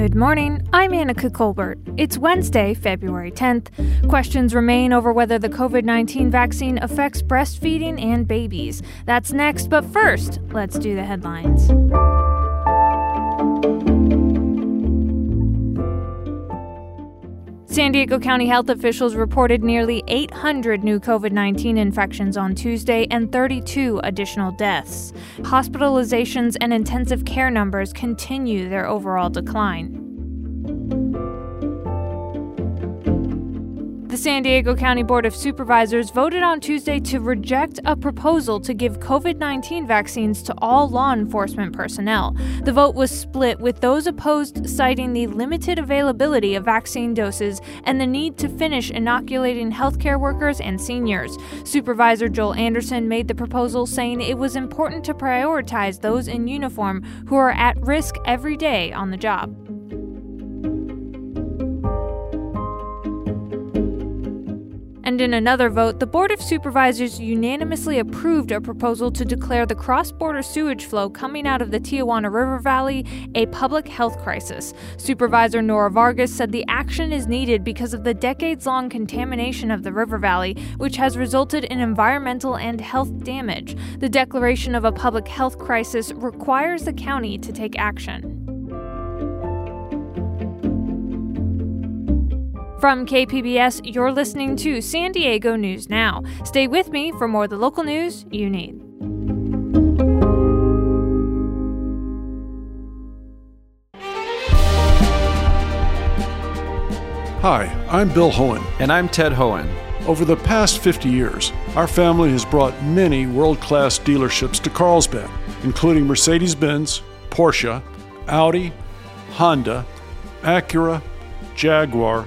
Good morning. I'm Annika Colbert. It's Wednesday, February 10th. Questions remain over whether the COVID 19 vaccine affects breastfeeding and babies. That's next, but first, let's do the headlines. San Diego County health officials reported nearly 800 new COVID 19 infections on Tuesday and 32 additional deaths. Hospitalizations and intensive care numbers continue their overall decline. The San Diego County Board of Supervisors voted on Tuesday to reject a proposal to give COVID 19 vaccines to all law enforcement personnel. The vote was split, with those opposed citing the limited availability of vaccine doses and the need to finish inoculating healthcare workers and seniors. Supervisor Joel Anderson made the proposal, saying it was important to prioritize those in uniform who are at risk every day on the job. And in another vote, the Board of Supervisors unanimously approved a proposal to declare the cross border sewage flow coming out of the Tijuana River Valley a public health crisis. Supervisor Nora Vargas said the action is needed because of the decades long contamination of the river valley, which has resulted in environmental and health damage. The declaration of a public health crisis requires the county to take action. From KPBS, you're listening to San Diego News Now. Stay with me for more of the local news you need. Hi, I'm Bill Hoehn. And I'm Ted Hoehn. Over the past 50 years, our family has brought many world class dealerships to Carlsbad, including Mercedes Benz, Porsche, Audi, Honda, Acura, Jaguar,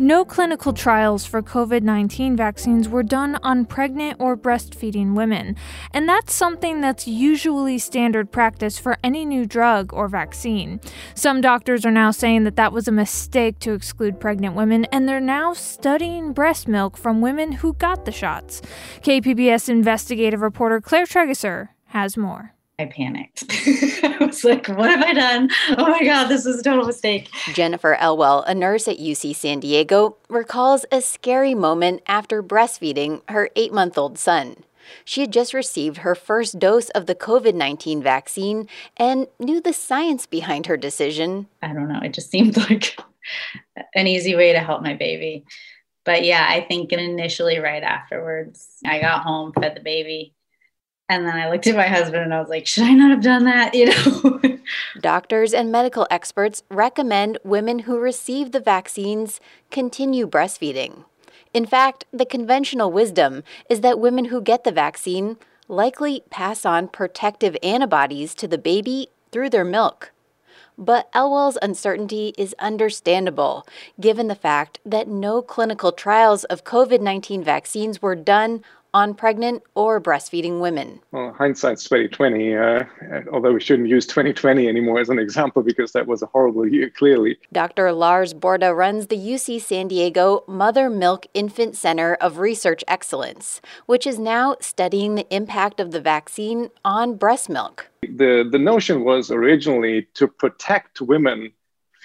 No clinical trials for COVID 19 vaccines were done on pregnant or breastfeeding women, and that's something that's usually standard practice for any new drug or vaccine. Some doctors are now saying that that was a mistake to exclude pregnant women, and they're now studying breast milk from women who got the shots. KPBS investigative reporter Claire Trageser has more. I panicked. I was like, what have I done? Oh my God, this is a total mistake. Jennifer Elwell, a nurse at UC San Diego, recalls a scary moment after breastfeeding her eight month old son. She had just received her first dose of the COVID 19 vaccine and knew the science behind her decision. I don't know. It just seemed like an easy way to help my baby. But yeah, I think initially, right afterwards, I got home, fed the baby, and then I looked at my husband and I was like, should I not have done that? You know? Doctors and medical experts recommend women who receive the vaccines continue breastfeeding. In fact, the conventional wisdom is that women who get the vaccine likely pass on protective antibodies to the baby through their milk. But Elwell's uncertainty is understandable, given the fact that no clinical trials of COVID 19 vaccines were done on pregnant or breastfeeding women. Well, hindsight's 2020, uh, although we shouldn't use 2020 anymore as an example because that was a horrible year, clearly. Dr. Lars Bode runs the UC San Diego Mother Milk Infant Center of Research Excellence, which is now studying the impact of the vaccine on breast milk. The, the notion was originally to protect women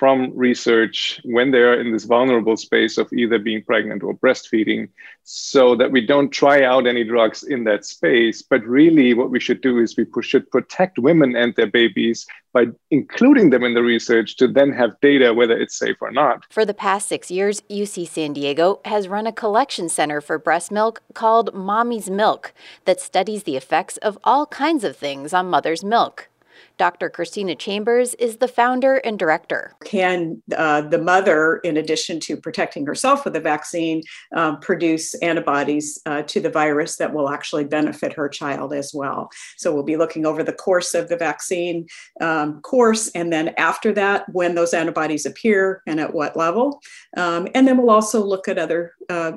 from research when they're in this vulnerable space of either being pregnant or breastfeeding so that we don't try out any drugs in that space. But really, what we should do is we should protect women and their babies by including them in the research to then have data whether it's safe or not. For the past six years, UC San Diego has run a collection center for breast milk called Mommy's Milk that studies the effects of all kinds of things on mother's milk. Dr. Christina Chambers is the founder and director. Can uh, the mother, in addition to protecting herself with the vaccine, um, produce antibodies uh, to the virus that will actually benefit her child as well? So we'll be looking over the course of the vaccine um, course, and then after that, when those antibodies appear and at what level. Um, and then we'll also look at other uh,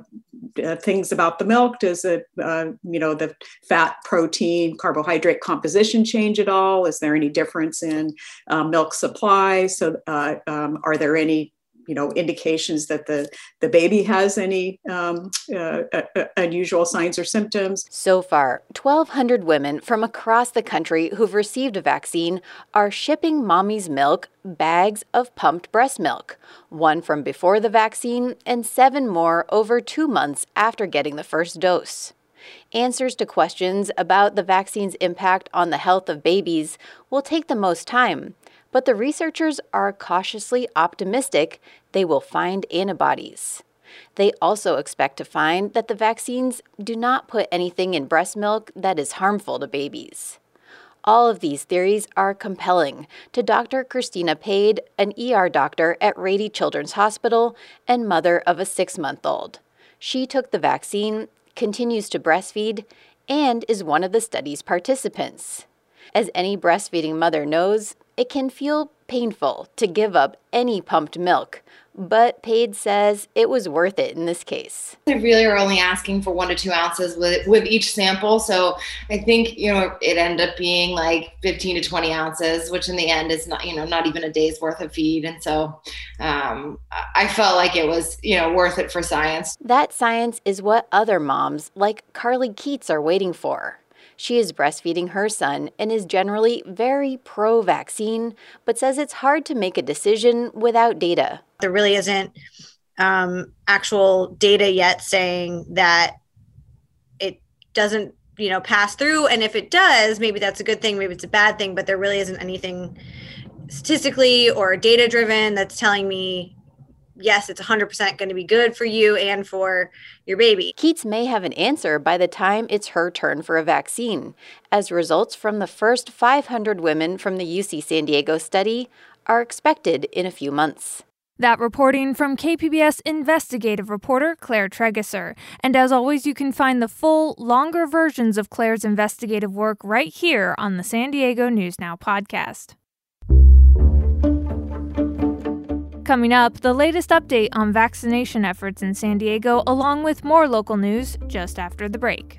uh, things about the milk. Does it, uh, you know, the fat, protein, carbohydrate composition change at all? Is there any difference in uh, milk supply? So, uh, um, are there any you know indications that the the baby has any um, uh, uh, unusual signs or symptoms. So far, 1,200 women from across the country who've received a vaccine are shipping mommy's milk bags of pumped breast milk, one from before the vaccine and seven more over two months after getting the first dose. Answers to questions about the vaccine's impact on the health of babies will take the most time but the researchers are cautiously optimistic they will find antibodies. They also expect to find that the vaccines do not put anything in breast milk that is harmful to babies. All of these theories are compelling to Dr. Christina Pade, an ER doctor at Rady Children's Hospital and mother of a six month old. She took the vaccine, continues to breastfeed, and is one of the study's participants. As any breastfeeding mother knows, it can feel painful to give up any pumped milk, but Pade says it was worth it in this case. They really are only asking for one to two ounces with with each sample, so I think you know it ended up being like 15 to 20 ounces, which in the end is not you know not even a day's worth of feed, and so um, I felt like it was you know worth it for science. That science is what other moms like Carly Keats are waiting for. She is breastfeeding her son and is generally very pro vaccine, but says it's hard to make a decision without data. There really isn't um, actual data yet saying that it doesn't you know pass through and if it does maybe that's a good thing maybe it's a bad thing but there really isn't anything statistically or data driven that's telling me yes, it's 100% going to be good for you and for your baby. Keats may have an answer by the time it's her turn for a vaccine, as results from the first 500 women from the UC San Diego study are expected in a few months. That reporting from KPBS investigative reporter Claire Trageser. And as always, you can find the full, longer versions of Claire's investigative work right here on the San Diego News Now podcast. Coming up, the latest update on vaccination efforts in San Diego, along with more local news just after the break.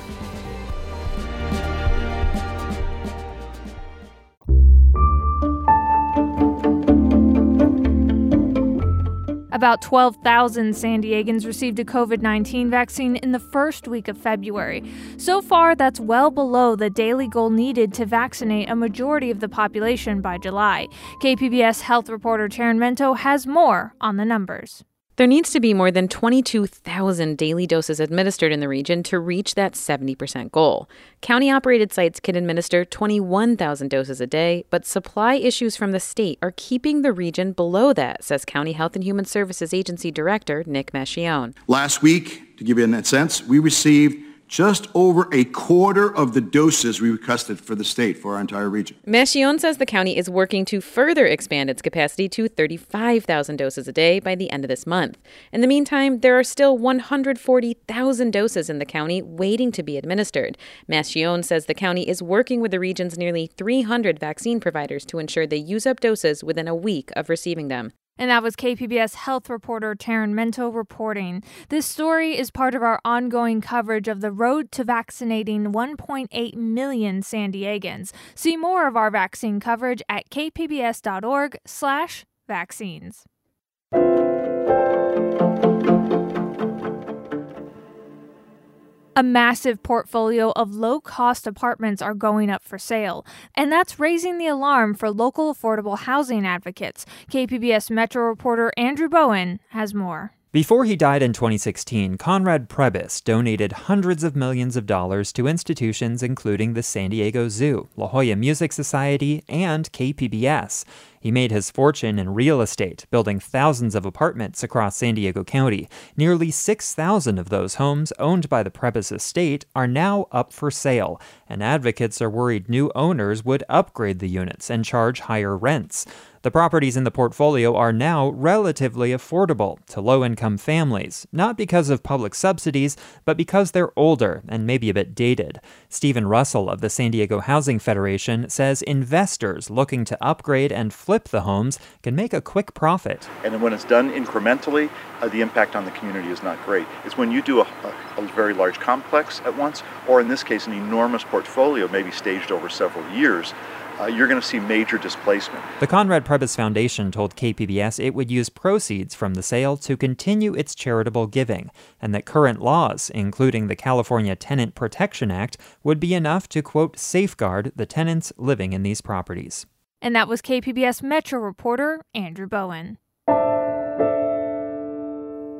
About 12,000 San Diegans received a COVID 19 vaccine in the first week of February. So far, that's well below the daily goal needed to vaccinate a majority of the population by July. KPBS health reporter Taryn Mento has more on the numbers. There needs to be more than 22,000 daily doses administered in the region to reach that 70% goal. County operated sites can administer 21,000 doses a day, but supply issues from the state are keeping the region below that, says County Health and Human Services Agency Director Nick Macchione. Last week, to give you a sense, we received just over a quarter of the doses we requested for the state for our entire region. Macchione says the county is working to further expand its capacity to 35,000 doses a day by the end of this month. In the meantime, there are still 140,000 doses in the county waiting to be administered. Macchione says the county is working with the region's nearly 300 vaccine providers to ensure they use up doses within a week of receiving them. And that was KPBS health reporter Taryn Mento reporting. This story is part of our ongoing coverage of the road to vaccinating 1.8 million San Diegans. See more of our vaccine coverage at kpbs.org/vaccines. A massive portfolio of low cost apartments are going up for sale, and that's raising the alarm for local affordable housing advocates. KPBS Metro reporter Andrew Bowen has more. Before he died in 2016, Conrad Prebys donated hundreds of millions of dollars to institutions including the San Diego Zoo, La Jolla Music Society, and KPBS. He made his fortune in real estate, building thousands of apartments across San Diego County. Nearly 6,000 of those homes owned by the Prebys estate are now up for sale, and advocates are worried new owners would upgrade the units and charge higher rents. The properties in the portfolio are now relatively affordable to low income families, not because of public subsidies, but because they're older and maybe a bit dated. Stephen Russell of the San Diego Housing Federation says investors looking to upgrade and flip the homes can make a quick profit. And when it's done incrementally, uh, the impact on the community is not great. It's when you do a, a, a very large complex at once, or in this case, an enormous portfolio, maybe staged over several years uh, you're going to see major displacement. The Conrad Prebys Foundation told KPBS it would use proceeds from the sale to continue its charitable giving, and that current laws, including the California Tenant Protection Act, would be enough to, quote, safeguard the tenants living in these properties. And that was KPBS Metro reporter Andrew Bowen.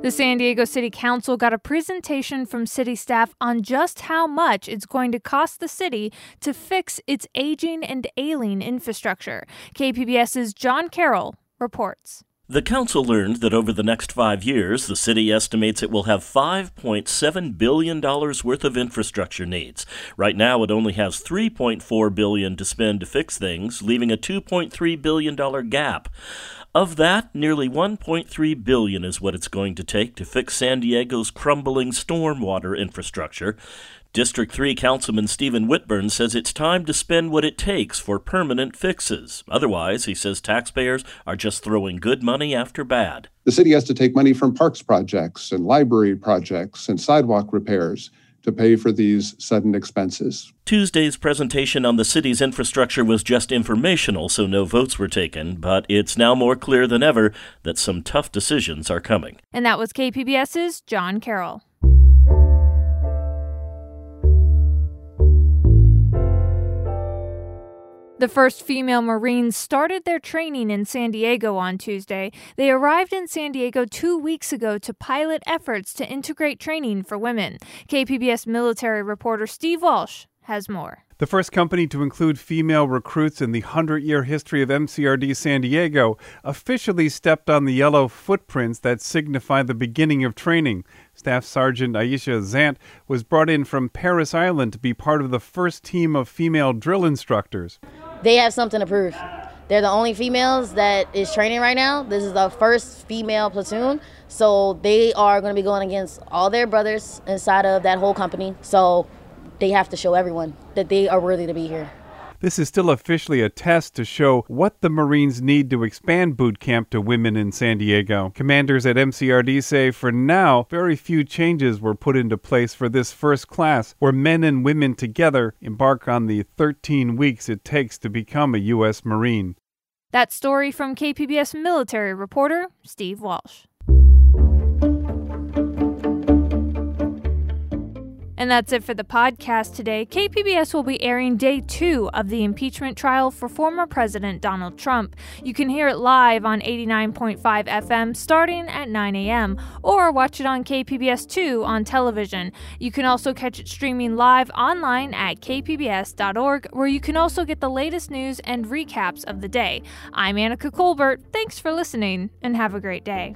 The San Diego City Council got a presentation from city staff on just how much it's going to cost the city to fix its aging and ailing infrastructure. KPBS's John Carroll reports. The council learned that over the next five years, the city estimates it will have $5.7 billion worth of infrastructure needs. Right now, it only has 3.4 billion to spend to fix things, leaving a $2.3 billion gap. Of that, nearly 1.3 billion is what it's going to take to fix San Diego's crumbling stormwater infrastructure. District 3 Councilman Stephen Whitburn says it's time to spend what it takes for permanent fixes. Otherwise, he says taxpayers are just throwing good money after bad. The city has to take money from parks projects and library projects and sidewalk repairs to pay for these sudden expenses. Tuesday's presentation on the city's infrastructure was just informational, so no votes were taken, but it's now more clear than ever that some tough decisions are coming. And that was KPBS's John Carroll. The first female Marines started their training in San Diego on Tuesday. They arrived in San Diego two weeks ago to pilot efforts to integrate training for women. KPBS military reporter Steve Walsh has more. The first company to include female recruits in the 100 year history of MCRD San Diego officially stepped on the yellow footprints that signify the beginning of training. Staff Sergeant Aisha Zant was brought in from Parris Island to be part of the first team of female drill instructors they have something to prove. They're the only females that is training right now. This is the first female platoon. So they are going to be going against all their brothers inside of that whole company. So they have to show everyone that they are worthy to be here. This is still officially a test to show what the Marines need to expand boot camp to women in San Diego. Commanders at MCRD say for now, very few changes were put into place for this first class, where men and women together embark on the 13 weeks it takes to become a U.S. Marine. That story from KPBS military reporter Steve Walsh. And that's it for the podcast today. KPBS will be airing day two of the impeachment trial for former President Donald Trump. You can hear it live on 89.5 FM starting at 9 a.m. or watch it on KPBS 2 on television. You can also catch it streaming live online at kpbs.org, where you can also get the latest news and recaps of the day. I'm Annika Colbert. Thanks for listening and have a great day.